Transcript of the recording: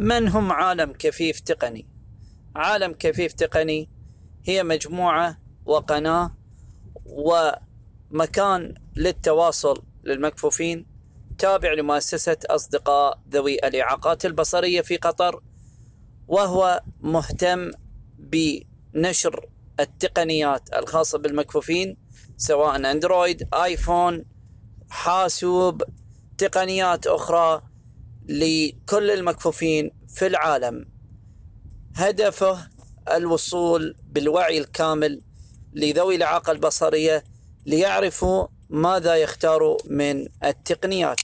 من هم عالم كفيف تقني؟ عالم كفيف تقني هي مجموعة وقناة ومكان للتواصل للمكفوفين تابع لمؤسسة أصدقاء ذوي الإعاقات البصرية في قطر وهو مهتم بنشر التقنيات الخاصة بالمكفوفين سواء أندرويد آيفون حاسوب تقنيات أخرى لكل المكفوفين في العالم. هدفه الوصول بالوعي الكامل لذوي الإعاقة البصرية ليعرفوا ماذا يختاروا من التقنيات.